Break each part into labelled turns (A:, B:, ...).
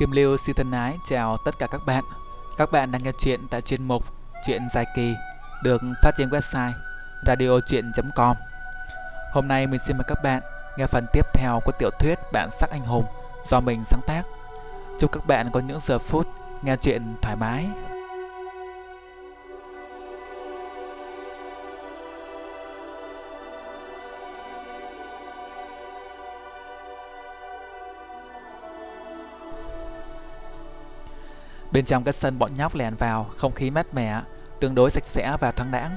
A: Kim Lưu xin thân ái chào tất cả các bạn. Các bạn đang nghe chuyện tại chuyên mục Chuyện dài kỳ, được phát trên website radiochuyen.com. Hôm nay mình xin mời các bạn nghe phần tiếp theo của tiểu thuyết Bản sắc anh hùng do mình sáng tác. Chúc các bạn có những giờ phút nghe chuyện thoải mái. Bên trong cái sân bọn nhóc lèn vào, không khí mát mẻ, tương đối sạch sẽ và thoáng đãng.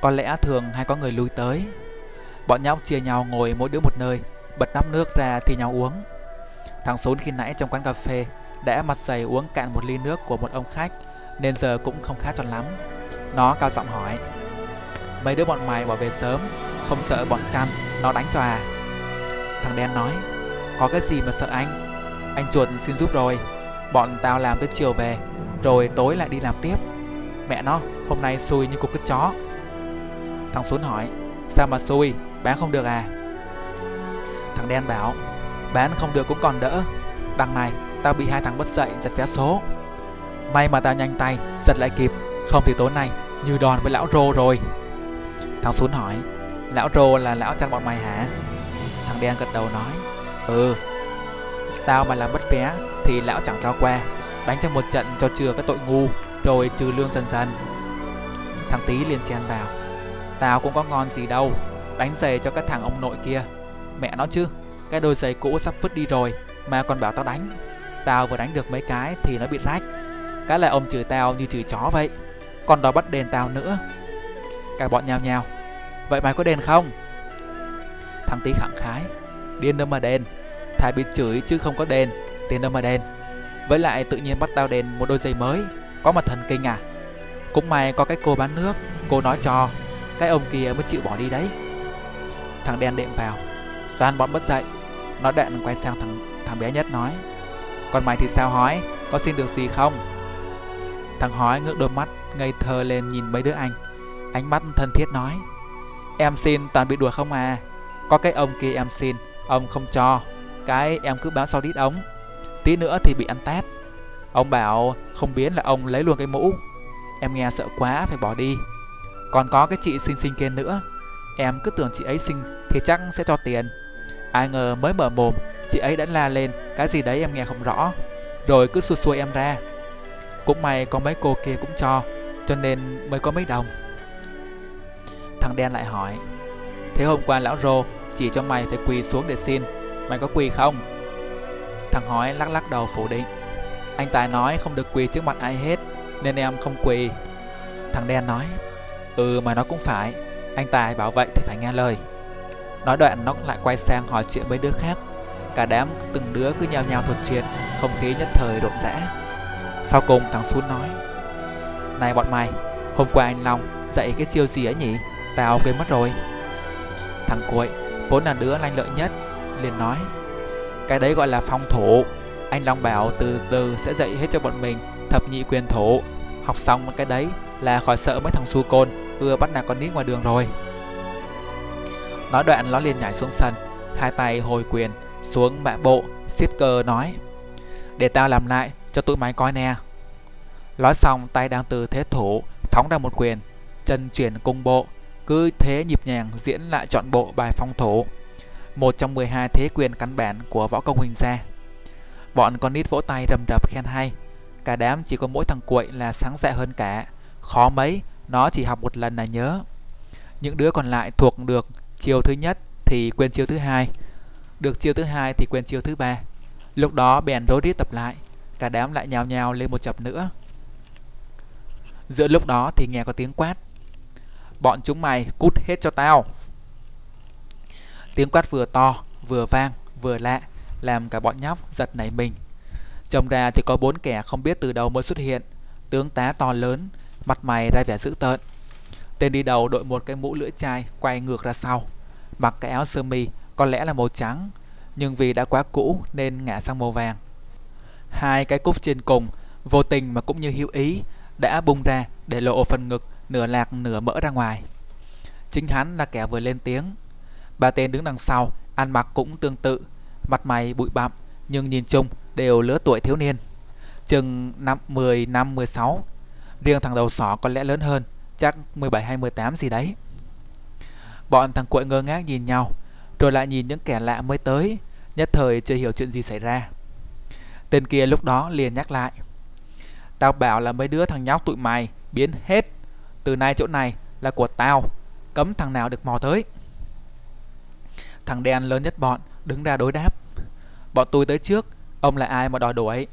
A: Có lẽ thường hay có người lui tới. Bọn nhóc chia nhau ngồi mỗi đứa một nơi, bật nắp nước ra thì nhau uống. Thằng sún khi nãy trong quán cà phê đã mặt dày uống cạn một ly nước của một ông khách nên giờ cũng không khá cho lắm. Nó cao giọng hỏi Mấy đứa bọn mày bỏ về sớm Không sợ bọn chăn Nó đánh cho à Thằng đen nói Có cái gì mà sợ anh Anh chuột xin giúp rồi Bọn tao làm tới chiều về, Rồi tối lại đi làm tiếp. Mẹ nó, hôm nay xui như cục cứt chó. Thằng Xuân hỏi, Sao mà xui? Bán không được à? Thằng đen bảo, Bán không được cũng còn đỡ. Đằng này, tao bị hai thằng bất dậy giật vé số. May mà tao nhanh tay, Giật lại kịp. Không thì tối nay, như đòn với lão rô rồi. Thằng Xuân hỏi, Lão rô là lão chăn bọn mày hả? Thằng đen gật đầu nói Ừ. Tao mà làm mất vé thì lão chẳng cho qua. Đánh cho một trận cho chừa cái tội ngu, Rồi trừ lương dần dần. Thằng tí liền chen vào. Tao cũng có ngon gì đâu, Đánh giày cho các thằng ông nội kia. Mẹ nó chứ, Cái đôi giày cũ sắp vứt đi rồi, Mà còn bảo tao đánh. Tao vừa đánh được mấy cái thì nó bị rách. Cái là ông chửi tao như chửi chó vậy. Còn đó bắt đền tao nữa. Cả bọn nhao nhao Vậy mày có đền không? Thằng tí khẳng khái. Điên đâu mà đền. Thà bị chửi chứ không có đền, Tiền đâu mà đền. Với lại tự nhiên bắt tao đền một đôi giày mới, Có mà thần kinh à? Cũng may có cái cô bán nước, Cô nói cho, Cái ông kia mới chịu bỏ đi đấy. Thằng đen đệm vào, Toàn bọn bất dậy. Nó đạn quay sang thằng thằng bé nhất nói, Còn mày thì sao hói? Có xin được gì không? Thằng hói ngước đôi mắt ngây thơ lên nhìn mấy đứa anh. Ánh mắt thân thiết nói, Em xin toàn bị đùa không à? Có cái ông kia em xin, Ông không cho. Cái em cứ báo sau đít ống. Tí nữa thì bị ăn tát Ông bảo không biến là ông lấy luôn cái mũ. Em nghe sợ quá, phải bỏ đi. Còn có cái chị xinh xinh kia nữa. Em cứ tưởng chị ấy xinh thì chắc sẽ cho tiền. Ai ngờ mới mở mồm, Chị ấy đã la lên, Cái gì đấy em nghe không rõ. Rồi cứ xua xuôi em ra. Cũng may có mấy cô kia cũng cho Cho nên mới có mấy đồng. Thằng đen lại hỏi, Thế hôm qua lão rô chỉ cho mày phải quỳ xuống để xin Mày có quỳ không? Thằng hói lắc lắc đầu phủ định. Anh Tài nói không được quỳ trước mặt ai hết, Nên em không quỳ. Thằng đen nói Ừ mà nó cũng phải. Anh Tài bảo vậy thì phải nghe lời. Nói đoạn nó lại quay sang hỏi chuyện với đứa khác. Cả đám từng đứa cứ nhao nhao thuật chuyện, Không khí nhất thời rộn rã. Sau cùng thằng Xuân nói, Này bọn mày, Hôm qua anh Long dạy cái chiêu gì ấy nhỉ? Tao quên mất rồi. Thằng Cuội, vốn là đứa lanh lợi nhất liền nói, cái đấy gọi là phong thủ anh long bảo từ từ sẽ dạy hết cho bọn mình thập nhị quyền thủ học xong cái đấy là khỏi sợ mấy thằng su côn ưa bắt nạt con nít ngoài đường rồi. Nói đoạn nó liền nhảy xuống sân, hai tay hồi quyền xuống mạ bộ siết cơ nói, để tao làm lại cho tụi mày coi nè. Nói xong tay đang từ thế thủ phóng ra một quyền, chân chuyển cung bộ, cứ thế nhịp nhàng diễn lại trọn bộ bài phong thủ một trong 12 thế quyền căn bản của võ công huỳnh gia. Bọn con nít vỗ tay rầm rập khen hay. Cả đám chỉ có mỗi thằng cuội là sáng dạ hơn cả. Khó mấy, nó chỉ học một lần là nhớ. Những đứa còn lại thuộc được chiều thứ nhất thì quên chiều thứ hai. Được chiều thứ hai thì quên chiều thứ ba. Lúc đó bèn rối rít tập lại. Cả đám lại nhào nhào lên một chập nữa. Giữa lúc đó thì nghe có tiếng quát. Bọn chúng mày cút hết cho tao. Tiếng quát vừa to, vừa vang, vừa lạ, làm cả bọn nhóc giật nảy mình. Trông ra thì có bốn kẻ không biết từ đâu mới xuất hiện, tướng tá to lớn, mặt mày ra vẻ dữ tợn. Tên đi đầu đội một cái mũ lưỡi chai quay ngược ra sau, mặc cái áo sơ mi có lẽ là màu trắng, nhưng vì đã quá cũ nên ngã sang màu vàng. Hai cái cúc trên cùng, vô tình mà cũng như hữu ý, đã bung ra để lộ phần ngực nửa lạc nửa mỡ ra ngoài. Chính hắn là kẻ vừa lên tiếng, Ba tên đứng đằng sau, ăn mặc cũng tương tự, mặt mày bụi bặm, nhưng nhìn chung đều lứa tuổi thiếu niên, chừng năm 10 năm 16. Riêng thằng đầu sỏ có lẽ lớn hơn, chắc 17 hay 18 gì đấy. Bọn thằng cuội ngơ ngác nhìn nhau, rồi lại nhìn những kẻ lạ mới tới, nhất thời chưa hiểu chuyện gì xảy ra. Tên kia lúc đó liền nhắc lại. Tao bảo là mấy đứa thằng nhóc tụi mày biến hết. Từ nay chỗ này là của tao, cấm thằng nào được mò tới. Thằng đen lớn nhất bọn đứng ra đối đáp. Bọn tôi tới trước, ông là ai mà đòi đuổi?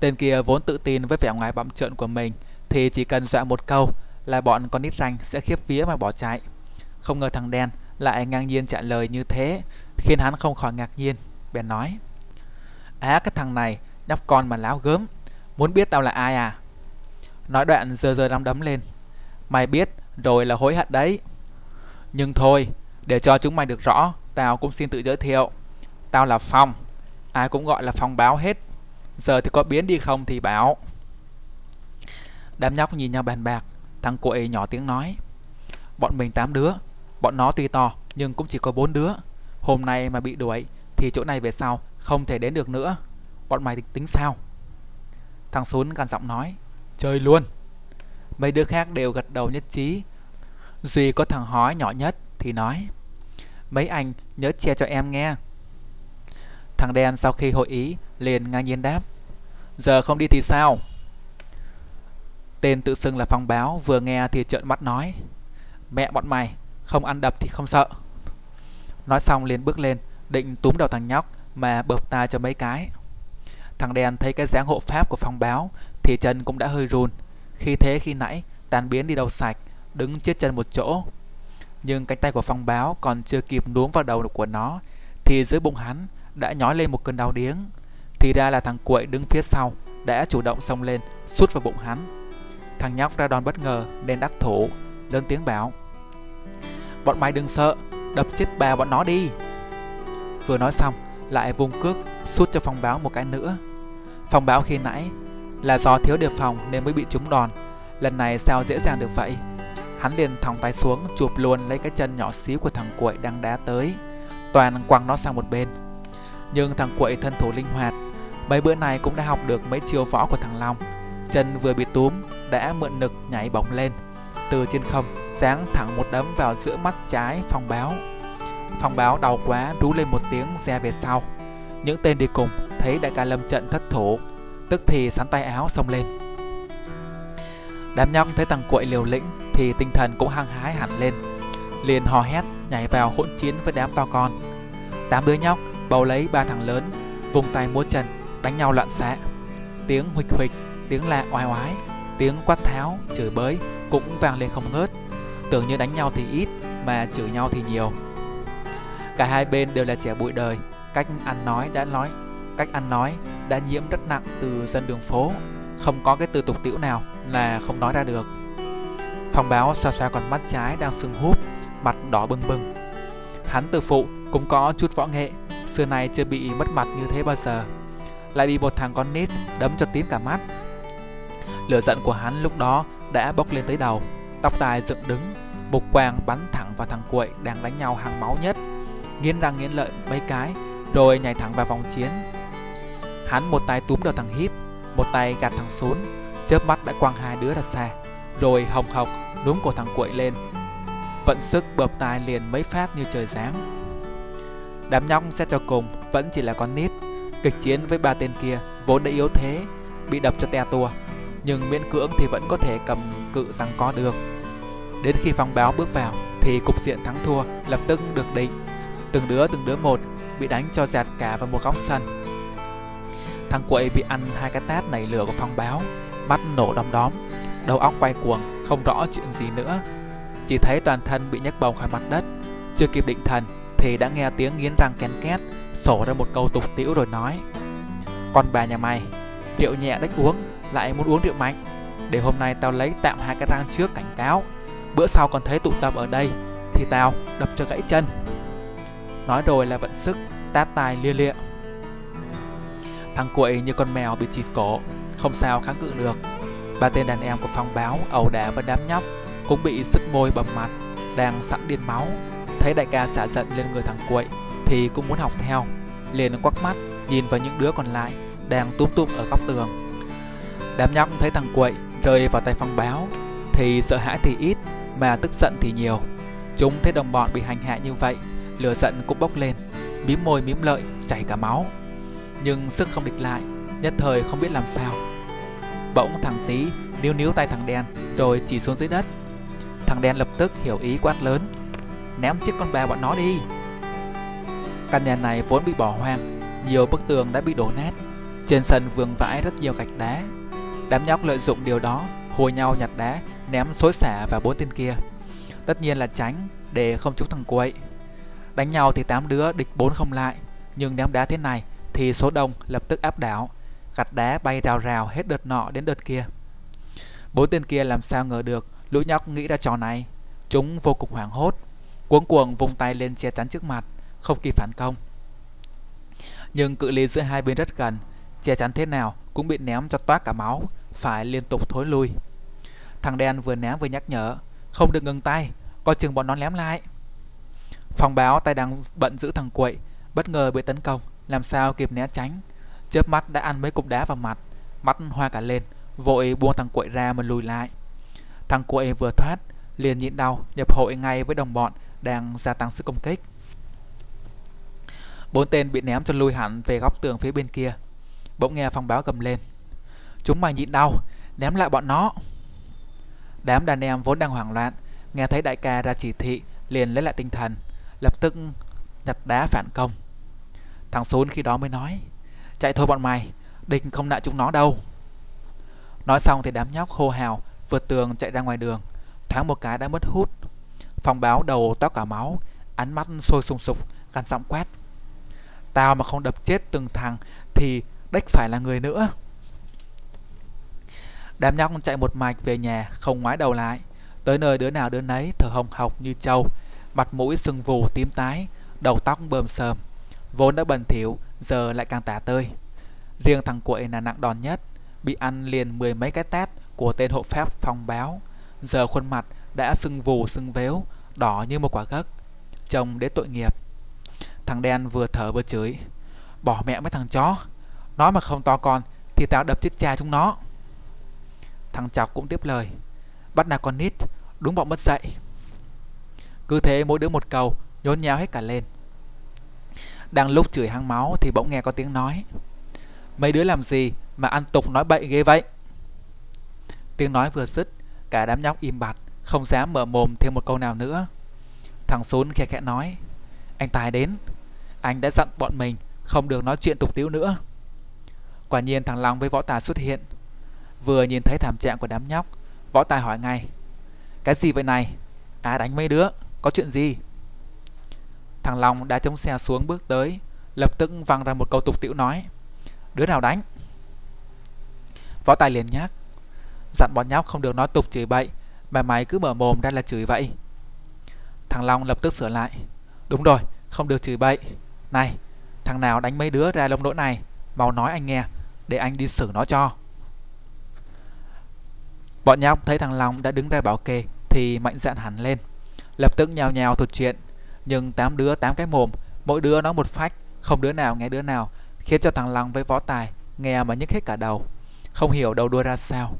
A: Tên kia vốn tự tin với vẻ ngoài bặm trợn của mình thì chỉ cần dọa một câu là bọn con nít ranh sẽ khiếp vía mà bỏ chạy. Không ngờ thằng đen lại ngang nhiên trả lời như thế khiến hắn không khỏi ngạc nhiên. Bèn nói Á cái thằng này nhóc con mà láo gớm Muốn biết tao là ai à Nói đoạn giờ giờ đắm đấm lên Mày biết rồi là hối hận đấy Nhưng thôi để cho chúng mày được rõ, Tao cũng xin tự giới thiệu. Tao là Phong, Ai cũng gọi là Phong báo hết. Giờ thì có biến đi không thì báo. Đám nhóc nhìn nhau bàn bạc, Thằng cuội nhỏ tiếng nói. Bọn mình tám đứa, Bọn nó tuy to nhưng cũng chỉ có bốn đứa. Hôm nay mà bị đuổi Thì chỗ này về sau không thể đến được nữa. Bọn mày tính sao? Thằng Sún gằn giọng nói. Chơi luôn. Mấy đứa khác đều gật đầu nhất trí. Duy có thằng hói nhỏ nhất. Thì nói, Mấy anh, nhớ che cho em nghe. Thằng đen sau khi hội ý, liền ngang nhiên đáp, Giờ không đi thì sao? Tên tự xưng là phong báo Vừa nghe thì trợn mắt nói, Mẹ bọn mày, Không ăn đập thì không sợ. Nói xong liền bước lên, Định túm đầu thằng nhóc Mà bợp ta cho mấy cái. Thằng đen thấy cái dáng hộ pháp của phong báo Thì chân cũng đã hơi run. Khi thế khi nãy tan biến đi đâu sạch, Đứng chết chân một chỗ. Nhưng cánh tay của phong báo còn chưa kịp nuống vào đầu của nó, Thì dưới bụng hắn đã nhói lên một cơn đau điếng. Thì ra là thằng cuội đứng phía sau Đã chủ động xông lên, Sút vào bụng hắn. Thằng nhóc ra đòn bất ngờ nên đắc thủ, Lớn tiếng bảo, Bọn mày đừng sợ, Đập chết bà bọn nó đi. Vừa nói xong, Lại vùng cước Sút cho phong báo một cái nữa. Phong báo khi nãy Là do thiếu đề phòng nên mới bị trúng đòn, Lần này sao dễ dàng được vậy? Hắn liền thòng tay xuống, Chụp luôn lấy cái chân nhỏ xíu của thằng cuội đang đá tới. Toàn quăng nó sang một bên. Nhưng thằng cuội thân thủ linh hoạt. Mấy bữa này cũng đã học được mấy chiêu võ của thằng Long. Chân vừa bị túm, Đã mượn nực nhảy bổng lên. Từ trên không Giáng thẳng một đấm vào giữa mắt trái phong báo. Phong báo đau quá, rú lên một tiếng re về sau. Những tên đi cùng, thấy đại ca lâm trận thất thủ, Tức thì sắn tay áo xông lên. Đám nhóc thấy thằng cuội liều lĩnh thì tinh thần cũng hăng hái hẳn lên. Liền hò hét nhảy vào hỗn chiến với đám to con. Tám đứa nhóc bầu lấy ba thằng lớn Vùng tay múa chân đánh nhau loạn xạ. Tiếng huỵch huỵch, tiếng la oai oái Tiếng quát tháo, chửi bới cũng vang lên không ngớt. Tưởng như đánh nhau thì ít mà chửi nhau thì nhiều. Cả hai bên đều là trẻ bụi đời Cách ăn nói đã nói Cách ăn nói đã nhiễm rất nặng từ dân đường phố. Không có cái từ tục tiểu nào là không nói ra được. Phòng báo xoa xoa con mắt trái đang sưng húp, Mặt đỏ bừng bừng. Hắn từ phụ, cũng có chút võ nghệ, Xưa nay chưa bị mất mặt như thế bao giờ. Lại bị một thằng con nít đấm cho tím cả mắt. Lửa giận của hắn lúc đó đã bốc lên tới đầu, Tóc tai dựng đứng, Mục quang bắn thẳng vào thằng cuội đang đánh nhau hàng máu nhất. Nghiến răng nghiến lợi mấy cái, Rồi nhảy thẳng vào vòng chiến. Hắn một tay túm đầu thằng hít, Một tay gạt thằng xuống Chớp mắt đã quăng hai đứa ra xa. Rồi hồng hộc đúng cổ thằng quậy lên. Vận sức bợp tai liền mấy phát như trời giáng. Đám nhóc xét cho cùng Vẫn chỉ là con nít, Kịch chiến với ba tên kia Vốn đã yếu thế, Bị đập cho te tua. Nhưng miễn cưỡng thì vẫn có thể cầm cự rằng có được. Đến khi phong báo bước vào Thì cục diện thắng thua lập tức được định. Từng đứa từng đứa một Bị đánh cho dạt cả vào một góc sân. Thằng quậy bị ăn hai cái tát nảy lửa của phong báo, Mắt nổ đom đóm. Đầu óc quay cuồng, Không rõ chuyện gì nữa. Chỉ thấy toàn thân bị nhấc bồng khỏi mặt đất. Chưa kịp định thần, Thì đã nghe tiếng nghiến răng ken két, Sổ ra một câu tục tĩu rồi nói. Con bà nhà mày, Rượu nhẹ đách uống, Lại muốn uống rượu mạnh. Để hôm nay tao lấy tạm hai cái răng trước cảnh cáo. Bữa sau còn thấy tụ tập ở đây, Thì tao đập cho gãy chân. Nói rồi là vận sức, Tát tài lia lịa. Thằng cuội như con mèo bị chịt cổ, Không sao kháng cự được. Ba tên đàn em của phong báo ẩu đả với đám nhóc Cũng bị sức môi bầm mặt Đang sẵn điên máu Thấy đại ca xả giận lên người thằng cuội Thì cũng muốn học theo Liền quắc mắt nhìn vào những đứa còn lại đang túm tụm ở góc tường. Đám nhóc thấy thằng quậy rơi vào tay phong báo thì sợ hãi thì ít mà tức giận thì nhiều. Chúng thấy đồng bọn bị hành hạ như vậy, lửa giận cũng bốc lên, mím môi mím lợi, chảy cả máu. Nhưng sức không địch lại, nhất thời không biết làm sao. Bỗng thằng tí níu níu tay thằng đen rồi chỉ xuống dưới đất. Thằng đen lập tức hiểu ý quát lớn, ném chiếc con bà bọn nó đi. Căn nhà này vốn bị bỏ hoang, nhiều bức tường đã bị đổ nát. Trên sân vương vãi rất nhiều gạch đá. Đám nhóc lợi dụng điều đó, hùa nhau nhặt đá, ném xối xả vào bốn tên kia. Tất nhiên là tránh để không trúng thằng quậy. Đánh nhau thì tám đứa địch bốn không lại, nhưng ném đá thế này thì số đông lập tức áp đảo, gạch đá bay rào rào hết đợt nọ đến đợt kia. Bốn tên kia làm sao ngờ được lũ nhóc nghĩ ra trò này. Chúng vô cùng hoảng hốt, cuống cuồng vung tay lên che chắn trước mặt, không kịp phản công. Nhưng cự ly giữa hai bên rất gần, che chắn thế nào cũng bị ném cho toát cả máu, phải liên tục thối lui. Thằng đen vừa ném vừa nhắc nhở, không được ngừng tay, coi chừng bọn nó ném lại. Phòng báo tay đang bận giữ thằng quậy, bất ngờ bị tấn công, làm sao kịp né tránh. Chớp mắt đã ăn mấy cục đá vào mặt, mắt hoa cả lên, vội buông thằng quậy ra mà lùi lại. Thằng quậy vừa thoát, liền nhịn đau nhập hội ngay với đồng bọn đang gia tăng sức công kích. Bốn tên bị ném cho lui hẳn về góc tường phía bên kia. Bỗng nghe phong báo gầm lên. Chúng mày nhịn đau, ném lại bọn nó. Đám đàn em vốn đang hoảng loạn, nghe thấy đại ca ra chỉ thị, liền lấy lại tinh thần, lập tức nhặt đá phản công. Thằng Sún khi đó mới nói, chạy thôi bọn mày, địch không nại chúng nó đâu. Nói xong thì đám nhóc hô hào, vượt tường chạy ra ngoài đường, thoáng một cái đã mất hút. phòng báo đầu tóc cả máu, ánh mắt sôi sùng sục, gằn giọng quát. Tao mà không đập chết từng thằng thì đếch phải là người nữa. Đám nhóc chạy một mạch về nhà, không ngoái đầu lại. Tới nơi đứa nào đứa nấy thở hồng hộc như trâu, mặt mũi sưng vù tím tái, đầu tóc bơm sờm. Vốn đã bẩn thỉu, giờ lại càng tả tơi. Riêng thằng quậy là nặng đòn nhất, bị ăn liền mười mấy cái tát của tên hộ phép phong báo. Giờ khuôn mặt đã sưng vù sưng véo, đỏ như một quả gấc. Trông đến tội nghiệp. Thằng đen vừa thở vừa chửi. Bỏ mẹ mấy thằng chó. Nói mà không to con thì tao đập chết cha chúng nó. Thằng chọc cũng tiếp lời. Bắt nạt con nít, đúng bọn mất dạy. Cứ thế mỗi đứa một cầu, nhốn nháo hết cả lên. Đang lúc chửi hăng máu thì bỗng nghe có tiếng nói. Mấy đứa làm gì mà ăn tục nói bậy ghê vậy? Tiếng nói vừa dứt, cả đám nhóc im bặt, không dám mở mồm thêm một câu nào nữa. Thằng Sún khẽ khẽ nói, anh Tài đến, anh đã dặn bọn mình không được nói chuyện tục tiếu nữa. Quả nhiên thằng Long với võ tài xuất hiện. Vừa nhìn thấy thảm trạng của đám nhóc, võ tài hỏi ngay, cái gì vậy này? À đánh mấy đứa, có chuyện gì? Thằng Long đã chống xe xuống bước tới, lập tức văng ra một câu tục tiễu nói, đứa nào đánh? Võ tài liền nhắc, dặn bọn nhóc không được nói tục chửi bậy, mà mày cứ mở mồm ra là chửi vậy. Thằng Long lập tức sửa lại, đúng rồi, không được chửi bậy. Này, thằng nào đánh mấy đứa ra lông lỗ này, mau nói anh nghe, để anh đi xử nó cho. Bọn nhóc thấy thằng Long đã đứng ra bảo kê thì mạnh dạn hẳn lên, lập tức nhào nhào thuật chuyện, nhưng tám đứa tám cái mồm, mỗi đứa nói một phách, không đứa nào nghe đứa nào, khiến cho thằng lăng với võ tài nghe mà nhức hết cả đầu, không hiểu đầu đuôi ra sao.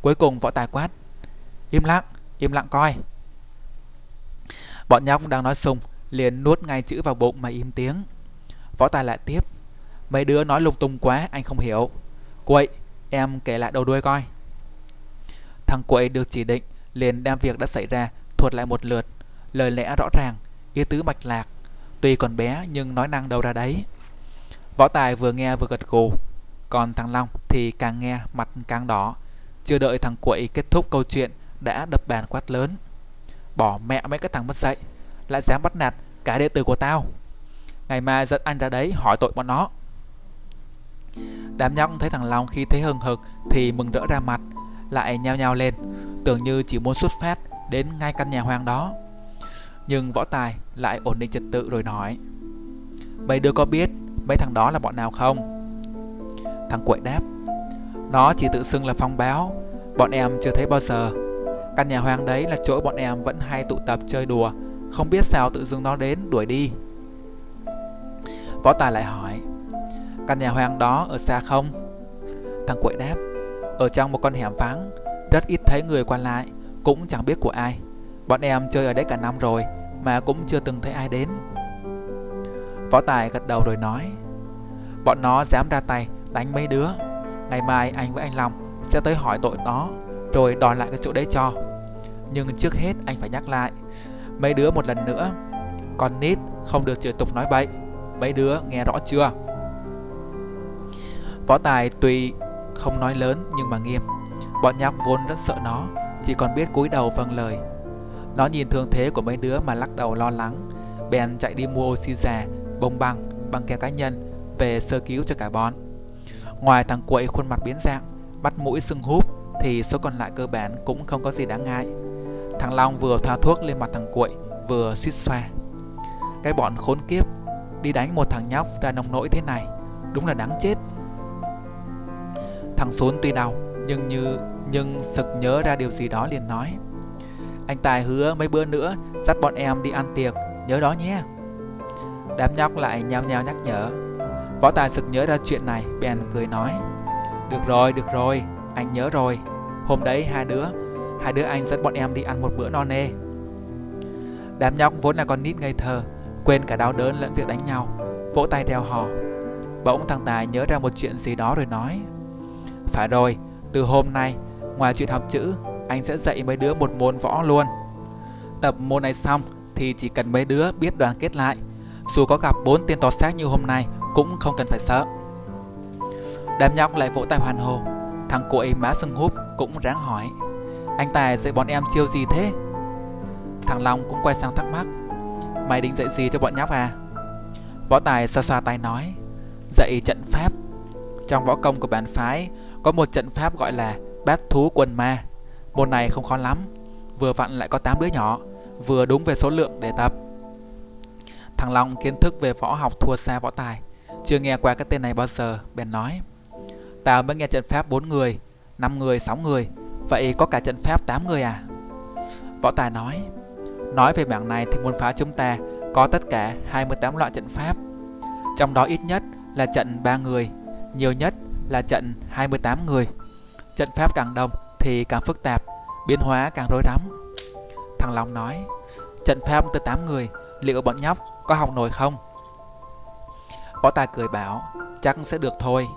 A: Cuối cùng võ tài quát, im lặng, im lặng coi. Bọn nhóc đang nói sung, liền nuốt ngay chữ vào bụng mà im tiếng. Võ tài lại tiếp, mấy đứa nói lung tung quá, anh không hiểu. Quậy, em kể lại đầu đuôi coi. Thằng quậy được chỉ định, liền đem việc đã xảy ra thuật lại một lượt, lời lẽ rõ ràng, ý tứ mạch lạc, tuy còn bé nhưng nói năng đâu ra đấy. Võ Tài vừa nghe vừa gật gù, còn thằng Long thì càng nghe mặt càng đỏ. Chưa đợi thằng quậy kết thúc câu chuyện đã đập bàn quát lớn. Bỏ mẹ mấy cái thằng mất dạy, lại dám bắt nạt cả đệ tử của tao. Ngày mai dẫn anh ra đấy hỏi tội bọn nó. Đám nhóc thấy thằng Long khi thấy hừng hực thì mừng rỡ ra mặt, lại nhao nhao lên, tưởng như chỉ muốn xuất phát đến ngay căn nhà hoang đó. Nhưng võ tài lại ổn định trật tự rồi nói, Mấy đứa có biết mấy thằng đó là bọn nào không? Thằng quậy đáp, Nó chỉ tự xưng là phong báo, Bọn em chưa thấy bao giờ Căn nhà hoang đấy là chỗ bọn em vẫn hay tụ tập chơi đùa, Không biết sao tự dưng nó đến đuổi đi Võ Tài lại hỏi, Căn nhà hoang đó ở xa không? Thằng quậy đáp, Ở trong một con hẻm vắng, Rất ít thấy người qua lại, Cũng chẳng biết của ai Bọn em chơi ở đấy cả năm rồi mà cũng chưa từng thấy ai đến. Võ Tài gật đầu rồi nói, Bọn nó dám ra tay đánh mấy đứa, Ngày mai anh với anh Long sẽ tới hỏi tội nó, Rồi đòi lại cái chỗ đấy cho. Nhưng trước hết anh phải nhắc lại, Mấy đứa một lần nữa, Con nít không được chửi tục nói bậy, Mấy đứa nghe rõ chưa? Võ Tài tuy không nói lớn nhưng mà nghiêm, Bọn nhóc vốn rất sợ nó, Chỉ còn biết cúi đầu vâng lời. Nó nhìn thương thế của mấy đứa mà lắc đầu lo lắng. Bèn chạy đi mua oxy già Bông băng, băng keo cá nhân Về sơ cứu cho cả bọn. Ngoài thằng quậy khuôn mặt biến dạng Bắt mũi sưng húp Thì số còn lại cơ bản cũng không có gì đáng ngại. Thằng Long vừa thoa thuốc lên mặt thằng quậy Vừa suýt xoa. Cái bọn khốn kiếp Đi đánh một thằng nhóc ra nông nỗi thế này Đúng là đáng chết. Thằng Xuân tuy đau Nhưng như nhưng sực nhớ ra điều gì đó liền nói. Anh Tài hứa mấy bữa nữa Dắt bọn em đi ăn tiệc. Nhớ đó nhé. Đám nhóc lại nhao nhao nhắc nhở. Võ Tài sực nhớ ra chuyện này Bèn cười nói. Được rồi, được rồi, anh nhớ rồi. Hôm đấy hai đứa Hai đứa anh dẫn bọn em đi ăn một bữa no nê. Đám nhóc vốn là con nít ngây thơ Quên cả đau đớn lẫn việc đánh nhau. Vỗ tay reo hò. Bỗng thằng Tài nhớ ra một chuyện gì đó rồi nói. Phải rồi, từ hôm nay Ngoài chuyện học chữ anh sẽ dạy mấy đứa một môn võ luôn. Tập môn này xong Thì chỉ cần mấy đứa biết đoàn kết lại. Dù có gặp bốn tên to xác như hôm nay Cũng không cần phải sợ. Đám nhóc lại vỗ tay hoàn hồ. Thằng cuội má sưng húp cũng ráng hỏi, Anh Tài dạy bọn em chiêu gì thế? Thằng Long cũng quay sang thắc mắc, Mày định dạy gì cho bọn nhóc à? Võ Tài xoa xoa tay nói, Dạy trận pháp. Trong võ công của bản phái Có một trận pháp gọi là bát thú quần ma. Môn này không khó lắm Vừa vặn lại có 8 đứa nhỏ Vừa đúng về số lượng để tập. Thằng Long kiến thức về võ học thua xa võ tài Chưa nghe qua cái tên này bao giờ Bèn nói. Tao mới nghe trận pháp 4 người 5 người, 6 người Vậy có cả trận pháp 8 người à? Võ tài nói Nói về mảng này thì môn phá chúng ta Có tất cả 28 loại trận pháp. Trong đó ít nhất là trận 3 người Nhiều nhất là trận 28 người. Trận pháp càng đông thì càng phức tạp Biến hóa càng rối rắm. Thằng Long nói Trận pháp tới 8 người Liệu bọn nhóc có học nổi không? Võ Tài cười bảo Chắc sẽ được thôi.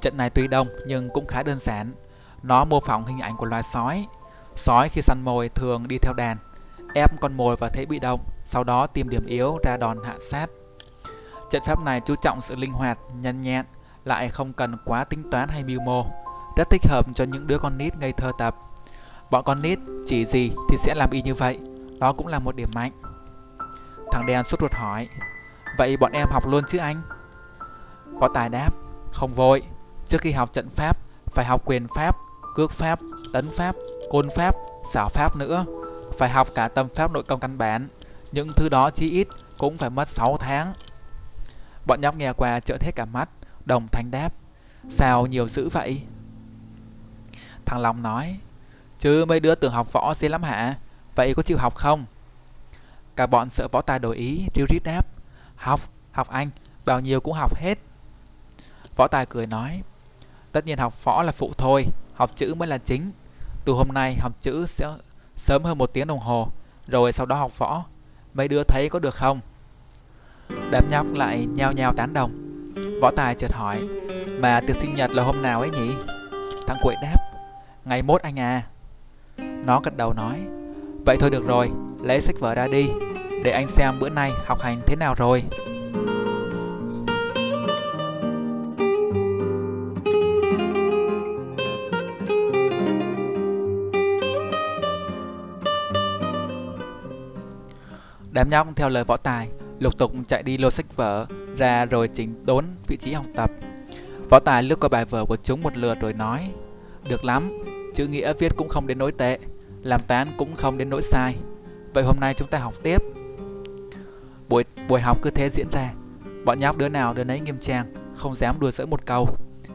A: Trận này tuy đông nhưng cũng khá đơn giản. Nó mô phỏng hình ảnh của loài sói. Sói khi săn mồi thường đi theo đàn Ép con mồi vào thế bị động Sau đó tìm điểm yếu ra đòn hạ sát. Trận pháp này chú trọng sự linh hoạt, nhanh nhẹn Lại không cần quá tính toán hay mưu mô. Rất thích hợp cho những đứa con nít ngây thơ tập Bọn con nít chỉ gì thì sẽ làm y như vậy Đó cũng là một điểm mạnh. Thằng đen sốt ruột hỏi Vậy bọn em học luôn chứ anh? Võ Tài đáp Không vội Trước khi học trận pháp Phải học quyền pháp, cước pháp, tấn pháp, côn pháp, xảo pháp nữa. Phải học cả tâm pháp nội công căn bản Những thứ đó chí ít cũng phải mất 6 tháng. Bọn nhóc nghe qua trợn hết cả mắt Đồng thanh đáp Sao nhiều dữ vậy? Thằng Long nói Chứ mấy đứa tưởng học võ dễ lắm hả? Vậy có chịu học không? Cả bọn sợ võ tài đổi ý Riu rít đáp Học, học anh Bao nhiêu cũng học hết. Võ tài cười nói Tất nhiên học võ là phụ thôi Học chữ mới là chính. Từ hôm nay học chữ sẽ sớm hơn một tiếng đồng hồ Rồi sau đó học võ. Mấy đứa thấy có được không? Đám nhóc lại nhao nhao tán đồng. Võ tài chợt hỏi Mà tiệc sinh nhật là hôm nào ấy nhỉ? Thằng quậy đáp Ngày mốt anh à. Nó gật đầu nói, Vậy thôi được rồi, Lấy sách vở ra đi, Để anh xem bữa nay học hành thế nào rồi. Đám nhóc theo lời võ tài, Lục tục chạy đi lô sách vở Ra rồi chỉnh đốn vị trí học tập. Võ tài lướt qua bài vở của chúng một lượt rồi nói, Được lắm Chữ nghĩa viết cũng không đến nỗi tệ Làm tán cũng không đến nỗi sai. Vậy hôm nay chúng ta học tiếp. Buổi buổi học cứ thế diễn ra. Bọn nhóc đứa nào đứa nấy nghiêm trang Không dám đùa giỡn một câu.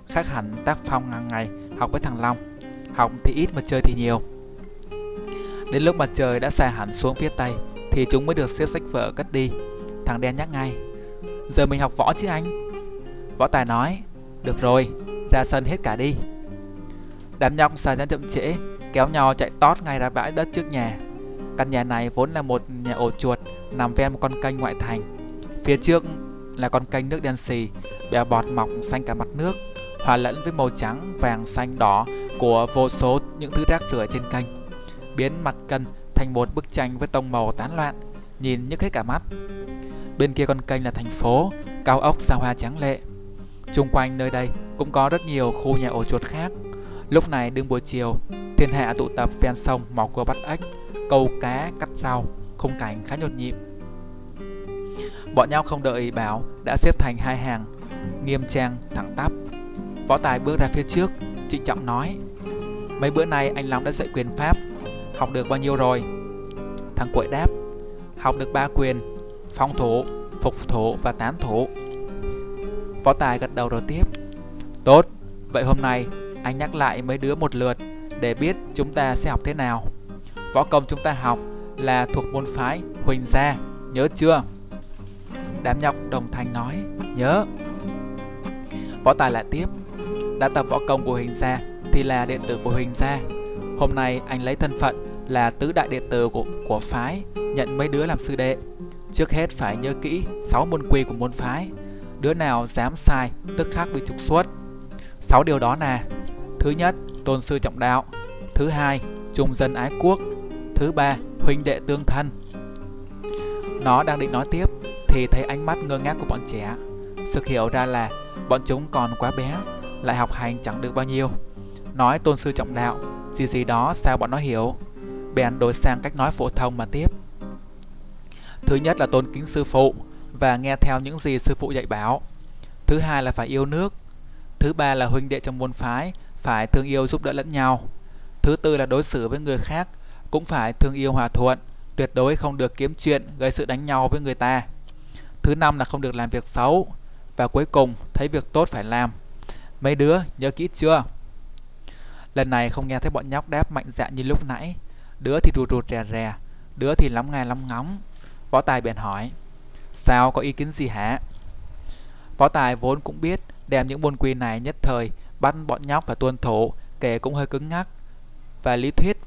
A: Khác hẳn tác phong hàng ngày học với thằng Long. Học thì ít mà chơi thì nhiều. Đến lúc mặt trời đã xa hẳn xuống phía tây Thì chúng mới được xếp sách vở cất đi. Thằng đen nhắc ngay Giờ mình học võ chứ anh? Võ Tài nói Được rồi, ra sân hết cả đi. Đám nhóc xài ra chậm trễ Kéo nhau chạy tót ngay ra bãi đất trước nhà. Căn nhà này vốn là một nhà ổ chuột Nằm ven một con kênh ngoại thành. Phía trước là con kênh nước đen xì Bèo bọt mọc xanh cả mặt nước Hòa lẫn với màu trắng, vàng, xanh, đỏ Của vô số những thứ rác rưởi trên kênh. Biến mặt kênh thành một bức tranh với tông màu tán loạn Nhìn nhức hết cả mắt. Bên kia con kênh là thành phố Cao ốc xa hoa trắng lệ. Trung quanh nơi đây cũng có rất nhiều khu nhà ổ chuột khác. Lúc này đương buổi chiều Thiên hạ tụ tập ven sông mò cua bắt ếch Câu cá, cắt rau Khung cảnh khá nhộn nhịp. Bọn nhau không đợi bảo Đã xếp thành hai hàng Nghiêm trang, thẳng tắp. Võ Tài bước ra phía trước Trịnh trọng nói Mấy bữa nay anh Long đã dạy quyền pháp Học được bao nhiêu rồi? Thằng quậy đáp Học được ba quyền Phong thủ, phục thủ và tán thủ Võ Tài gật đầu rồi tiếp Tốt, vậy hôm nay anh nhắc lại mấy đứa một lượt Để biết chúng ta sẽ học thế nào. Võ công chúng ta học là thuộc môn phái Huỳnh Gia Nhớ chưa? Đám nhóc đồng thanh nói Nhớ. Võ Tài lại tiếp Đã tập võ công của Huỳnh Gia Thì là đệ tử của Huỳnh Gia. Hôm nay anh lấy thân phận là tứ đại đệ tử của, của phái Nhận mấy đứa làm sư đệ. Trước hết phải nhớ kỹ 6 môn quy của môn phái. Đứa nào dám sai tức khắc bị trục xuất. 6 điều đó là Thứ nhất, tôn sư trọng đạo. Thứ hai, trung dân ái quốc. Thứ ba, huynh đệ tương thân. Nó đang định nói tiếp Thì thấy ánh mắt ngơ ngác của bọn trẻ. Sực hiểu ra là bọn chúng còn quá bé Lại học hành chẳng được bao nhiêu. Nói tôn sư trọng đạo Gì gì đó sao bọn nó hiểu? Bèn đổi sang cách nói phổ thông mà tiếp. Thứ nhất là tôn kính sư phụ và nghe theo những gì sư phụ dạy bảo. Thứ hai là phải yêu nước. Thứ ba là huynh đệ trong môn phái phải thương yêu giúp đỡ lẫn nhau. Thứ tư là đối xử với người khác cũng phải thương yêu hòa thuận, tuyệt đối không được kiếm chuyện gây sự đánh nhau với người ta. Thứ năm là không được làm việc xấu và cuối cùng thấy việc tốt phải làm. Mấy đứa nhớ kỹ chưa? Lần này không nghe thấy bọn nhóc đáp mạnh dạn như lúc nãy. Đứa thì rụt rụt rè rè, đứa thì lắm ngay lắm ngóng. Võ Tài bèn hỏi Sao có ý kiến gì hả? Võ Tài vốn cũng biết đem những buồn quy này nhất thời bắt bọn nhóc phải tuân thủ, kẻ cũng hơi cứng ngắc. Và lý thuyết,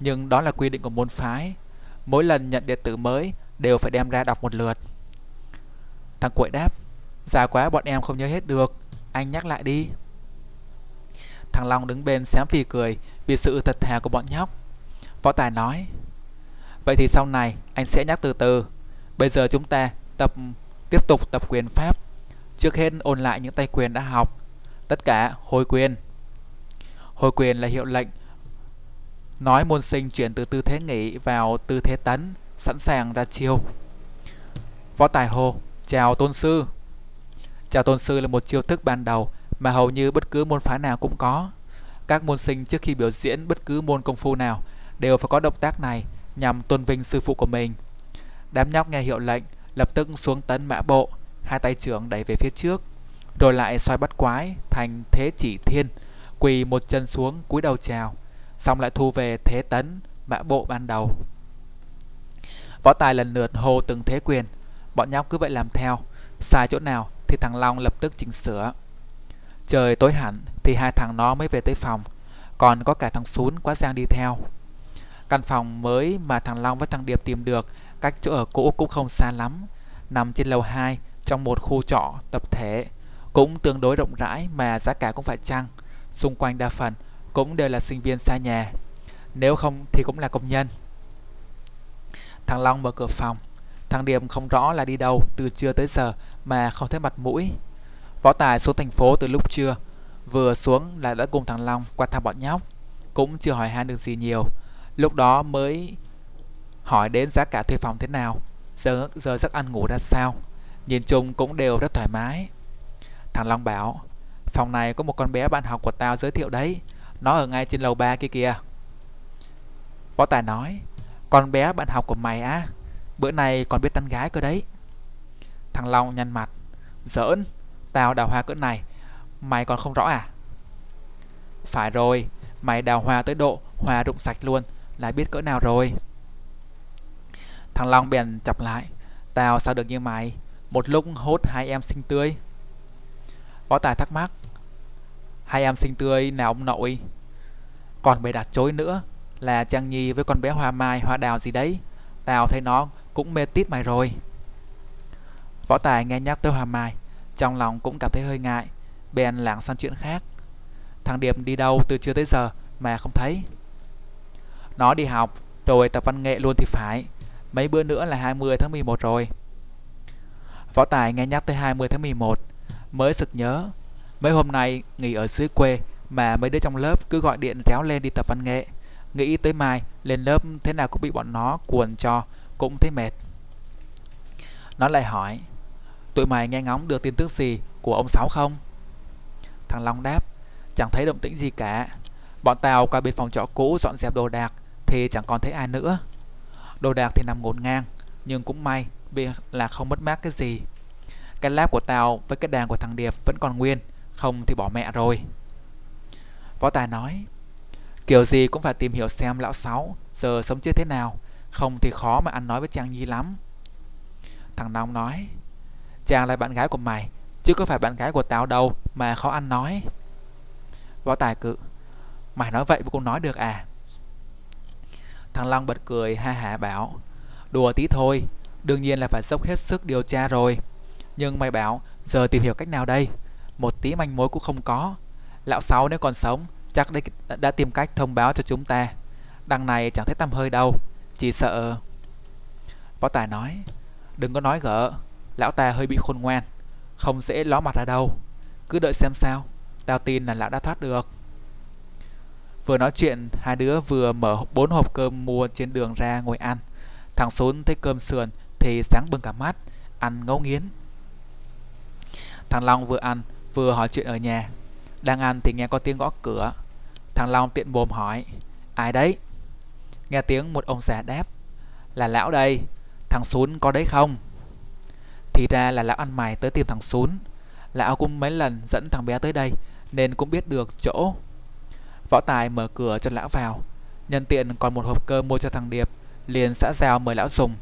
A: nhưng đó là quy định của môn phái. Mỗi lần nhận đệ tử mới đều phải đem ra đọc một lượt. Thằng quậy đáp, già quá, bọn em không nhớ hết được. Anh nhắc lại đi. Thằng long đứng bên xém phì cười vì sự thật thà của bọn nhóc. Võ tài nói, vậy thì sau này anh sẽ nhắc từ từ. Bây giờ chúng ta tập, tiếp tục tập quyền pháp. Trước hết ôn lại những tay quyền đã học tất cả hồi quyền. Hồi quyền là hiệu lệnh nói môn sinh chuyển từ tư thế nghỉ vào tư thế tấn sẵn sàng ra chiêu. Võ tài hồ chào tôn sư. Chào tôn sư là một chiêu thức ban đầu mà hầu như bất cứ môn phái nào cũng có. Các môn sinh trước khi biểu diễn bất cứ môn công phu nào đều phải có động tác này nhằm tôn vinh sư phụ của mình. Đám nhóc nghe hiệu lệnh lập tức xuống tấn mã bộ, hai tay trưởng đẩy về phía trước, rồi lại xoay bắt quái thành thế chỉ thiên, quỳ một chân xuống cúi đầu chào, xong lại thu về thế tấn mã bộ ban đầu. Võ Tài lần lượt hô từng thế quyền, bọn nhóc cứ vậy làm theo, sai chỗ nào thì thằng Long lập tức chỉnh sửa. Trời tối hẳn thì hai thằng nó mới về tới phòng, còn có cả thằng xún quá giang đi theo. Căn phòng mới mà thằng Long với thằng Điệp tìm được cách chỗ ở cũ cũng không xa lắm, nằm trên lầu 2 trong một khu trọ tập thể, cũng tương đối rộng rãi mà giá cả cũng phải chăng. Xung quanh đa phần cũng đều là sinh viên xa nhà, nếu không thì cũng là công nhân. Thằng Long mở cửa phòng, thằng Điềm không rõ là đi đâu từ trưa tới giờ mà không thấy mặt mũi. Võ Tài xuống thành phố từ lúc trưa, vừa xuống là đã cùng thằng Long qua thăm bọn nhóc, cũng chưa hỏi han được gì nhiều. Lúc đó mới hỏi đến giá cả thuê phòng thế nào, giờ, giờ giấc ăn ngủ ra sao. Nhìn chung cũng đều rất thoải mái. Thằng Long bảo, phòng này có một con bé bạn học của tao giới thiệu đấy, nó ở ngay trên lầu 3 kia kìa. Võ Tài nói, con bé bạn học của mày á, bữa nay còn biết tán gái cơ đấy. Thằng Long nhăn mặt, giỡn, tao đào hoa cỡ này, mày còn không rõ à? Phải rồi, mày đào hoa tới độ hoa rụng sạch luôn, là biết cỡ nào rồi. Thằng Long bèn chọc lại Tao sao được như mày Một lúc hốt hai em xinh tươi có Tài thắc mắc. Hai em xinh tươi, nào ông nội? Còn bày đặt chối nữa Là Trang Nhi với con bé Hoa Mai, Hoa Đào gì đấy. Tao thấy nó cũng mê tít mày rồi. Võ Tài nghe nhắc tới Hoa Mai, Trong lòng cũng cảm thấy hơi ngại, Bèn lảng sang chuyện khác. Thằng Điệp đi đâu từ trưa tới giờ Mà không thấy? Nó đi học, Rồi tập văn nghệ luôn thì phải. Mấy bữa nữa là 20 tháng 11 rồi. Võ Tài nghe nhắc tới 20 tháng 11 Mới sực nhớ. Mấy hôm nay nghỉ ở dưới quê Mà mấy đứa trong lớp cứ gọi điện réo lên đi tập văn nghệ. Nghĩ tới mai lên lớp thế nào cũng bị bọn nó cuồn cho, Cũng thấy mệt. Nó lại hỏi, Tụi mày nghe ngóng được tin tức gì của ông Sáu không? Thằng Long đáp, Chẳng thấy động tĩnh gì cả. Bọn tao qua bên phòng trọ cũ dọn dẹp đồ đạc Thì chẳng còn thấy ai nữa. Đồ đạc thì nằm ngổn ngang, Nhưng cũng may vì là không mất mát cái gì. Cái lab của tao với cái đàn của thằng Điệp vẫn còn nguyên. Không thì bỏ mẹ rồi. Võ Tài nói, Kiểu gì cũng phải tìm hiểu xem lão Sáu Giờ sống chết thế nào. Không thì khó mà ăn nói với Trang Nhi lắm. Thằng Nong nói, Trang là bạn gái của mày, Chứ có phải bạn gái của tao đâu Mà khó ăn nói. Võ Tài cự, Mày nói vậy mà cũng nói được à? Thằng Long bật cười ha hả bảo, Đùa tí thôi, Đương nhiên là phải dốc hết sức điều tra rồi. Nhưng mày bảo, Giờ tìm hiểu cách nào đây? Một tí manh mối cũng không có. Lão Sáu nếu còn sống, Chắc đây đã tìm cách thông báo cho chúng ta. Đằng này chẳng thấy tăm hơi đâu, Chỉ sợ. Võ Tài nói, Đừng có nói gỡ, Lão ta hơi bị khôn ngoan, Không dễ ló mặt ra đâu. Cứ đợi xem sao, Tao tin là lão đã thoát được. Vừa nói chuyện, Hai đứa vừa mở bốn hộp cơm mua trên đường ra ngồi ăn. Thằng Sún thấy cơm sườn Thì sáng bừng cả mắt, Ăn ngấu nghiến. Thằng Long vừa ăn, vừa hỏi chuyện ở nhà. Đang ăn thì nghe có tiếng gõ cửa. Thằng Long tiện bồm hỏi, Ai đấy? Nghe tiếng một ông già đáp, Là lão đây, Thằng Sún có đấy không? Thì ra là lão ăn mày tới tìm thằng Sún. Lão cũng mấy lần dẫn thằng bé tới đây Nên cũng biết được chỗ. Võ Tài mở cửa cho lão vào, Nhân tiện còn một hộp cơm mua cho thằng Điệp, Liền xã giao mời lão dùng.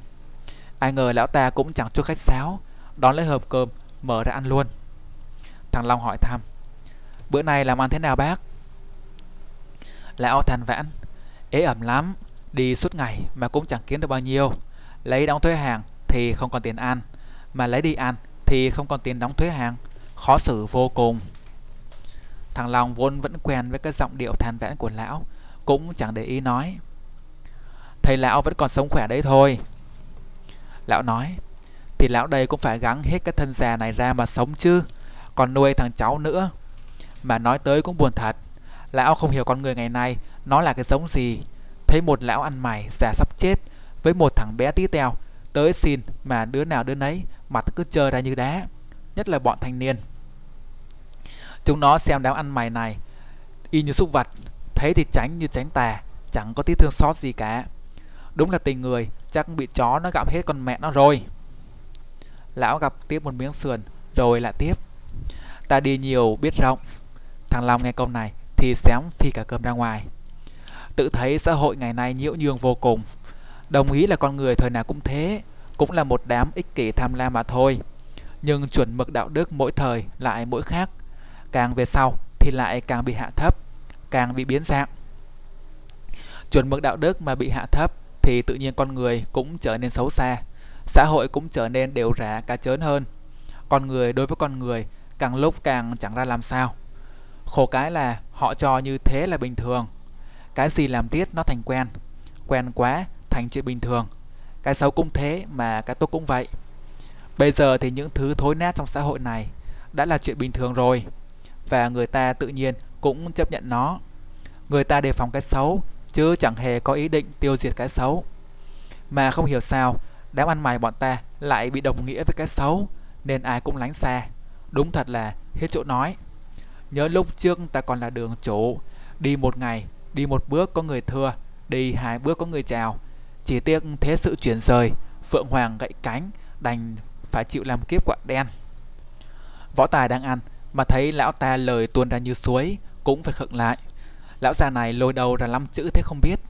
A: Ai ngờ lão ta cũng chẳng chút khách sáo, Đón lấy hộp cơm Mở ra ăn luôn. Thằng Long hỏi thăm Bữa nay làm ăn thế nào bác? Lão than vãn, Ế ẩm lắm, Đi suốt ngày mà cũng chẳng kiếm được bao nhiêu. Lấy đóng thuế hàng thì không còn tiền ăn, Mà lấy đi ăn thì không còn tiền đóng thuế hàng. Khó xử vô cùng. Thằng Long vốn vẫn quen với cái giọng điệu than vãn của lão, Cũng chẳng để ý nói. Thầy lão vẫn còn sống khỏe đấy thôi. Lão nói thì lão đây cũng phải gắng hết cái thân già này ra mà sống chứ. Còn nuôi thằng cháu nữa. Mà nói tới cũng buồn thật. Lão không hiểu con người ngày nay Nó là cái giống gì. Thấy một lão ăn mày, già sắp chết, Với một thằng bé tí teo, Tới xin mà đứa nào đứa nấy, Mặt cứ trơ ra như đá, Nhất là bọn thanh niên. Chúng nó xem đám ăn mày này, Y như súc vật, Thấy thì tránh như tránh tà, Chẳng có tí thương xót gì cả. Đúng là tình người, Chắc bị chó nó gặm hết con mẹ nó rồi. Lão gặp tiếp một miếng sườn, Rồi lại tiếp. Ta đi nhiều biết rộng. Thằng Long nghe câu này Thì xém phi cả cơm ra ngoài. Tự thấy xã hội ngày nay nhiễu nhương vô cùng. Đồng ý là con người thời nào cũng thế, Cũng là một đám ích kỷ tham lam mà thôi. Nhưng chuẩn mực đạo đức mỗi thời lại mỗi khác. Càng về sau thì lại càng bị hạ thấp, Càng bị biến dạng. Chuẩn mực đạo đức mà bị hạ thấp Thì tự nhiên con người cũng trở nên xấu xa. Xã hội cũng trở nên đều rã cá chớn hơn. Con người đối với con người Càng lúc càng chẳng ra làm sao. Khổ cái là họ cho như thế là bình thường. Cái gì làm riết nó thành quen. Quen quá thành chuyện bình thường. Cái xấu cũng thế mà cái tốt cũng vậy. Bây giờ thì những thứ thối nát trong xã hội này Đã là chuyện bình thường rồi, Và người ta tự nhiên cũng chấp nhận nó. Người ta đề phòng cái xấu, Chứ chẳng hề có ý định tiêu diệt cái xấu. Mà không hiểu sao Đám ăn mày bọn ta lại bị đồng nghĩa với cái xấu Nên ai cũng lánh xa. Đúng thật là hết chỗ nói. Nhớ lúc trước ta còn là đường chủ Đi một ngày, đi một bước có người thưa Đi hai bước có người chào. Chỉ tiếc thế sự chuyển rời Phượng Hoàng gãy cánh Đành phải chịu làm kiếp quạ đen. Võ Tài đang ăn Mà thấy lão ta lời tuôn ra như suối Cũng phải khựng lại. Lão già này lôi đầu ra lăm chữ thế không biết.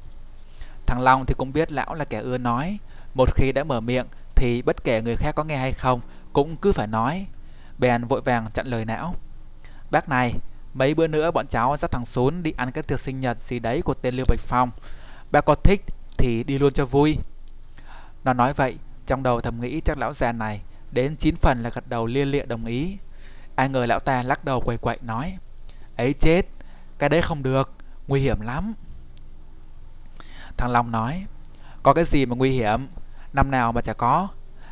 A: Thằng Long thì cũng biết lão là kẻ ưa nói một khi đã mở miệng Thì bất kể người khác có nghe hay không Cũng cứ phải nói Bèn vội vàng chặn lời não Bác này, mấy bữa nữa bọn cháu dắt thằng xuống đi ăn cái tiệc sinh nhật gì đấy của tên Lưu Bạch Phong. Bác có thích thì đi luôn cho vui. Nó nói vậy, trong đầu thầm nghĩ chắc lão già này đến 9 phần là gật đầu lia lịa đồng ý. Ai ngờ lão ta lắc đầu quầy quậy nói ấy chết, cái đấy không được, nguy hiểm lắm. Thằng Long nói có cái gì mà nguy hiểm, năm nào mà chả có.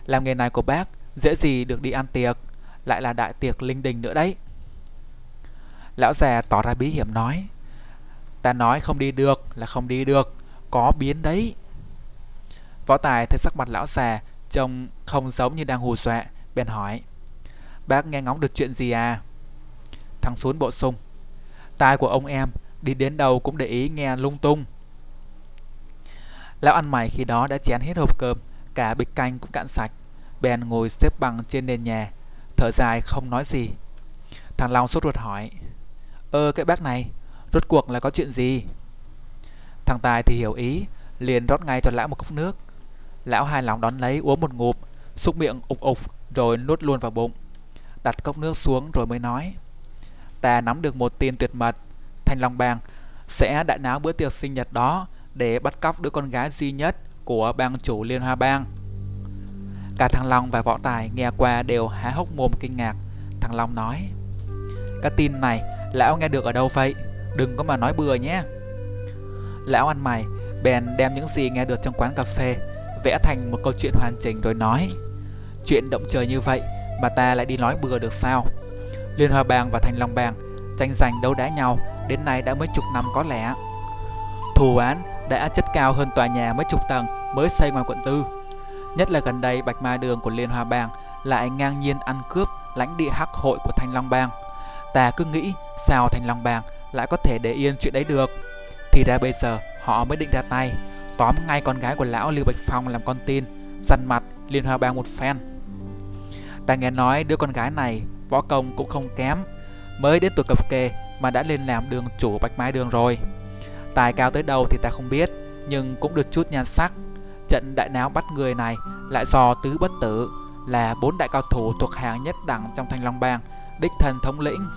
A: Làm nghề này của bác dễ gì được đi ăn tiệc, lại là đại tiệc linh đình nữa đấy. Lão già tỏ ra bí hiểm nói Ta nói không đi được là không đi được Có biến đấy Võ Tài thấy sắc mặt lão già Trông không giống như đang hù dọa Bèn hỏi Bác nghe ngóng được chuyện gì à Thằng xuống bộ sung Tai của ông em đi đến đâu cũng để ý nghe lung tung Lão ăn mày khi đó đã chén hết hộp cơm Cả bịch canh cũng cạn sạch. Bèn ngồi xếp bằng trên nền nhà Thở dài không nói gì. Thằng Long sốt ruột hỏi Ơ cái bác này Rốt cuộc là có chuyện gì? Thằng Tài thì hiểu ý Liền rót ngay cho lão một cốc nước. Lão hài lòng đón lấy uống một ngụp, Xúc miệng ục ục rồi nuốt luôn vào bụng. Đặt cốc nước xuống rồi mới nói Ta nắm được một tin tuyệt mật Thanh Long bàng sẽ đại náo bữa tiệc sinh nhật đó Để bắt cóc đứa con gái duy nhất của bang chủ Liên Hoa Bang. Cả thằng Long và Võ Tài nghe qua đều há hốc mồm kinh ngạc. Thằng Long nói, Cái tin này, Lão nghe được ở đâu vậy? Đừng có mà nói bừa nhé. Lão ăn mày, bèn đem những gì nghe được trong quán cà phê, Vẽ thành một câu chuyện hoàn chỉnh rồi nói, Chuyện động trời như vậy Mà ta lại đi nói bừa được sao? Liên Hoa Bang và Thành Long Bang Tranh giành đấu đá nhau, Đến nay đã mấy chục năm có lẽ. Thù án đã chất cao hơn tòa nhà mấy chục tầng. Mới xây ngoài quận tư. Nhất là gần đây Bạch Ma Đường của Liên Hoa Bang Lại ngang nhiên ăn cướp lãnh địa hắc hội của Thanh Long Bang. Ta cứ nghĩ sao thanh Long Bang lại có thể để yên chuyện đấy được. Thì ra bây giờ họ mới định ra tay, Tóm ngay con gái của lão Lưu Bạch Phong làm con tin, Dằn mặt Liên Hoa Bang một phen. Ta nghe nói đứa con gái này Võ công cũng không kém, Mới đến tuổi cập kê mà đã lên làm đường chủ Bạch Mai Đường rồi. Tài cao tới đâu thì ta không biết, Nhưng cũng được chút nhan sắc. Trận đại náo bắt người này lại do tứ bất tử Là bốn đại cao thủ thuộc hàng nhất đẳng trong Thanh Long Bang Đích thần thống lĩnh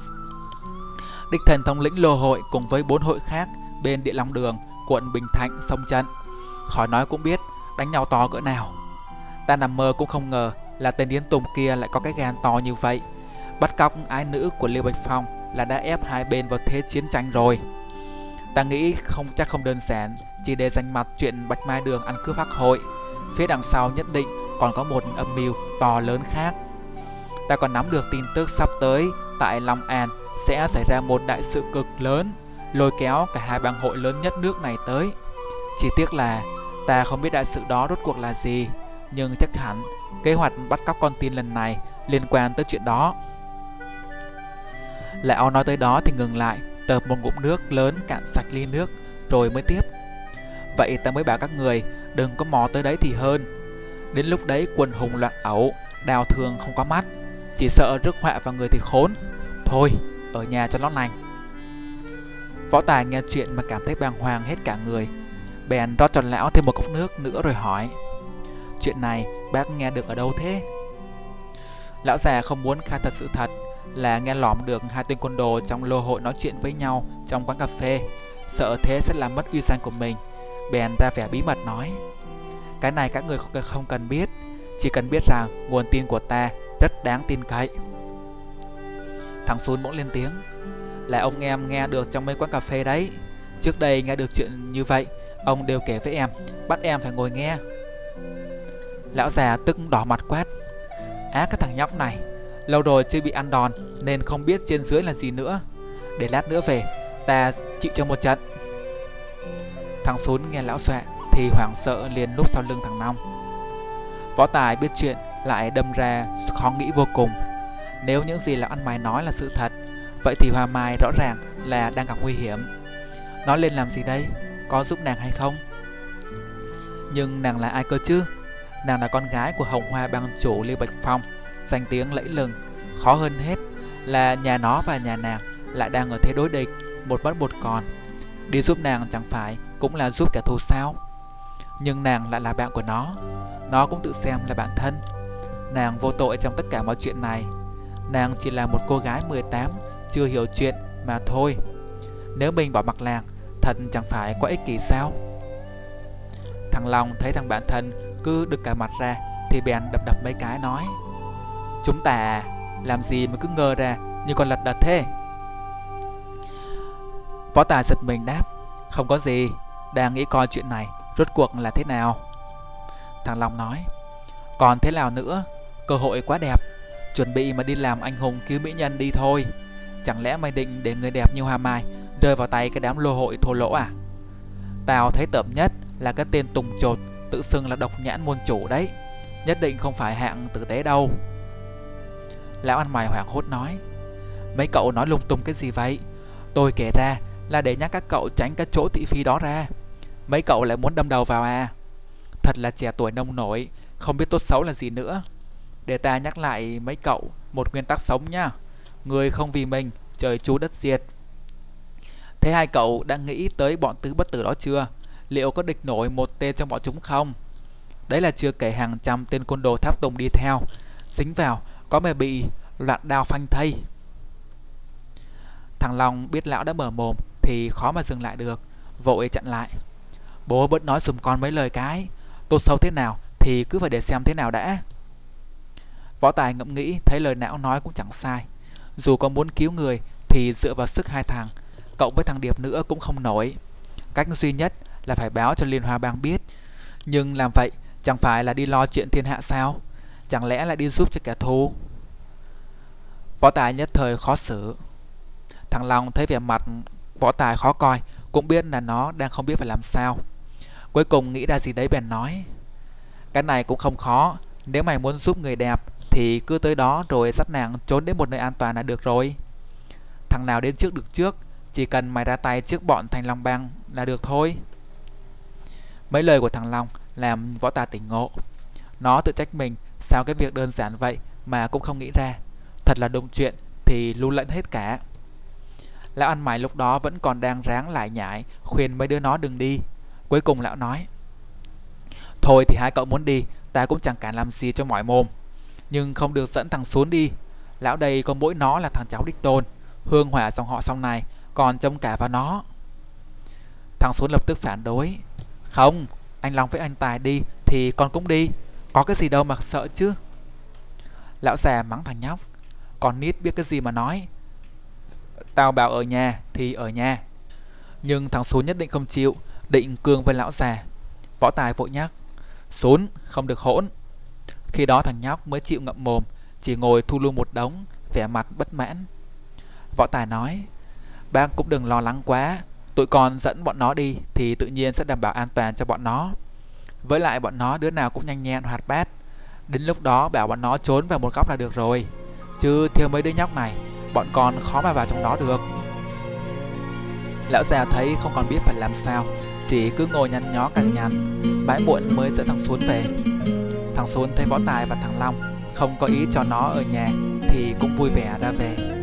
A: Đích thần thống lĩnh lô hội cùng với bốn hội khác bên địa long đường, quận Bình Thạnh, sông trận. Khỏi nói cũng biết đánh nhau to cỡ nào. Ta nằm mơ cũng không ngờ là tên điên tùng kia lại có cái gan to như vậy. Bắt cóc ái nữ của Liêu Bạch Phong là đã ép hai bên vào thế chiến tranh rồi. Ta nghĩ không chắc không đơn giản, chỉ để giành mặt chuyện Bạch Mai Đường ăn cướp hắc hội. Phía đằng sau nhất định còn có một âm mưu to lớn khác. Ta còn nắm được tin tức sắp tới tại Long An sẽ xảy ra một đại sự cực lớn, lôi kéo cả hai bang hội lớn nhất nước này tới. Chỉ tiếc là ta không biết đại sự đó rốt cuộc là gì, nhưng chắc hẳn kế hoạch bắt cóc con tin lần này liên quan tới chuyện đó. Lão nói tới đó thì ngừng lại, tợp một ngụm nước lớn cạn sạch ly nước, rồi mới tiếp. Vậy ta mới bảo các người đừng có mò tới đấy thì hơn. Đến lúc đấy quần hùng loạn ẩu, đào thường không có mắt, chỉ sợ rước họa vào người thì khốn. Thôi, ở nhà cho nó lành. Võ Tài nghe chuyện mà cảm thấy bàng hoàng hết cả người. Bèn rót cho lão thêm một cốc nước nữa rồi hỏi. Chuyện này bác nghe được ở đâu thế? Lão già không muốn khai thật sự thật là nghe lỏm được hai tên côn đồ trong lô hội nói chuyện với nhau trong quán cà phê. Sợ thế sẽ làm mất uy danh của mình. Bèn ra vẻ bí mật nói. Cái này các người không cần biết. Chỉ cần biết rằng nguồn tin của ta rất đáng tin cậy. Thằng Sun bỗng lên tiếng, Là ông em nghe được trong mấy quán cà phê đấy Trước đây nghe được chuyện như vậy, Ông đều kể với em, Bắt em phải ngồi nghe Lão già tức đỏ mặt quát, Á, cái thằng nhóc này, Lâu rồi chưa bị ăn đòn Nên không biết trên dưới là gì nữa Để lát nữa về, Ta chịu cho một trận Thằng Sún nghe lão xoẹ Thì hoảng sợ liền núp sau lưng thằng Long. Võ Tài biết chuyện Lại đâm ra khó nghĩ vô cùng. Nếu những gì lão ăn mày nói là sự thật, Vậy thì Hoa Mai rõ ràng là đang gặp nguy hiểm. Nó lên làm gì đây? Có giúp nàng hay không? Nhưng nàng là ai cơ chứ? Nàng là con gái của Hồng Hoa bang chủ Lưu Bạch Phong, Danh tiếng lẫy lừng. Khó hơn hết là nhà nó và nhà nàng Lại đang ở thế đối địch, Một mất một còn. Đi giúp nàng chẳng phải cũng là giúp kẻ thù sao? Nhưng nàng lại là bạn của nó. Nó cũng tự xem là bạn thân. Nàng vô tội trong tất cả mọi chuyện này. Nàng chỉ là một cô gái 18 chưa hiểu chuyện mà thôi. Nếu mình bỏ mặc nàng, Thật chẳng phải quá ích kỷ sao? Thằng Long thấy thằng bạn thân cứ được cả mặt ra Thì bèn đập đập mấy cái nói. Chúng ta à, làm gì mà cứ ngơ ra như con lật đật thế? Võ Tài giật mình đáp. Không có gì. Đang nghĩ coi chuyện này, Rốt cuộc là thế nào? Thằng Long nói, Còn thế nào nữa? Cơ hội quá đẹp. Chuẩn bị mà đi làm anh hùng cứu mỹ nhân đi thôi. Chẳng lẽ mày định để người đẹp như Hoa Mai Rơi vào tay cái đám lô hội thô lỗ à? Tao thấy tởm nhất là cái tên Tùng Trột Tự xưng là độc nhãn môn chủ đấy. Nhất định không phải hạng tử tế đâu. Lão ăn mày hoảng hốt nói, Mấy cậu nói lung tung cái gì vậy? Tôi kể ra là để nhắc các cậu tránh cái chỗ thị phi đó ra. Mấy cậu lại muốn đâm đầu vào à? Thật là trẻ tuổi nông nổi, Không biết tốt xấu là gì nữa. Để ta nhắc lại mấy cậu Một nguyên tắc sống nhá. Người không vì mình, Trời chú đất diệt. Thế hai cậu đã nghĩ tới bọn tứ bất tử đó chưa? Liệu có địch nổi một tên trong bọn chúng không? Đấy là chưa kể hàng trăm tên côn đồ tháp tùng đi theo. Dính vào, Có mẹ bị loạn đao phanh thây. Thằng Long biết lão đã mở mồm Thì khó mà dừng lại được, Vội chặn lại. Bố bớt nói dùm con mấy lời cái. Tốt xấu thế nào thì cứ phải để xem thế nào đã. Võ Tài ngẫm nghĩ, thấy lời não nói cũng chẳng sai. Dù có muốn cứu người, thì dựa vào sức hai thằng. Cộng với thằng Điệp nữa cũng không nổi. Cách duy nhất là phải báo cho Liên Hoa Bang biết. Nhưng làm vậy, chẳng phải là đi lo chuyện thiên hạ sao? Chẳng lẽ là đi giúp cho kẻ thù? Võ Tài nhất thời khó xử. Thằng Long thấy vẻ mặt Võ Tài khó coi, Cũng biết là nó đang không biết phải làm sao. Cuối cùng nghĩ ra gì đấy bèn nói, Cái này cũng không khó, Nếu mày muốn giúp người đẹp Thì cứ tới đó rồi dắt nàng trốn đến một nơi an toàn là được rồi. Thằng nào đến trước được trước, Chỉ cần mày ra tay trước bọn Thành Long Bang là được thôi. Mấy lời của thằng Long làm võ tà tỉnh ngộ. Nó tự trách mình Sao cái việc đơn giản vậy mà cũng không nghĩ ra. Thật là đụng chuyện thì lưu lẫn hết cả. Lão ăn mày lúc đó vẫn còn đang ráng lại nhải, Khuyên mấy đứa nó đừng đi. Cuối cùng lão nói, Thôi thì hai cậu muốn đi, Ta cũng chẳng cản làm gì cho mỏi mồm. Nhưng không được dẫn thằng xuống đi. Lão đây có mỗi nó là thằng cháu đích tôn. Hương hỏa dòng họ sau này, Còn trông cả vào nó. Thằng xuống lập tức phản đối, Không, Anh Long với anh Tài đi, Thì con cũng đi. Có cái gì đâu mà sợ chứ. Lão già mắng thằng nhóc Còn nít biết cái gì mà nói? Tao bảo ở nhà thì ở nhà. Nhưng thằng xuống nhất định không chịu. Định cương với lão già. Võ Tài vội nhắc Xuống không được hỗn. Khi đó thằng nhóc mới chịu ngậm mồm, Chỉ ngồi thu lưu một đống, Vẻ mặt bất mãn. Võ Tài nói, Bác cũng đừng lo lắng quá, Tụi con dẫn bọn nó đi Thì tự nhiên sẽ đảm bảo an toàn cho bọn nó. Với lại bọn nó đứa nào cũng nhanh nhẹn, hoạt bát. Đến lúc đó bảo bọn nó trốn vào một góc là được rồi. Chứ thiếu mấy đứa nhóc này, Bọn con khó mà vào trong đó được. Lão già thấy không còn biết phải làm sao, Chỉ cứ ngồi nhăn nhó cằn nhằn, Bãi muộn mới dẫn thằng Xuân về. Thằng Xuân thấy Võ Tài và thằng Long Không có ý cho nó ở nhà Thì cũng vui vẻ ra về.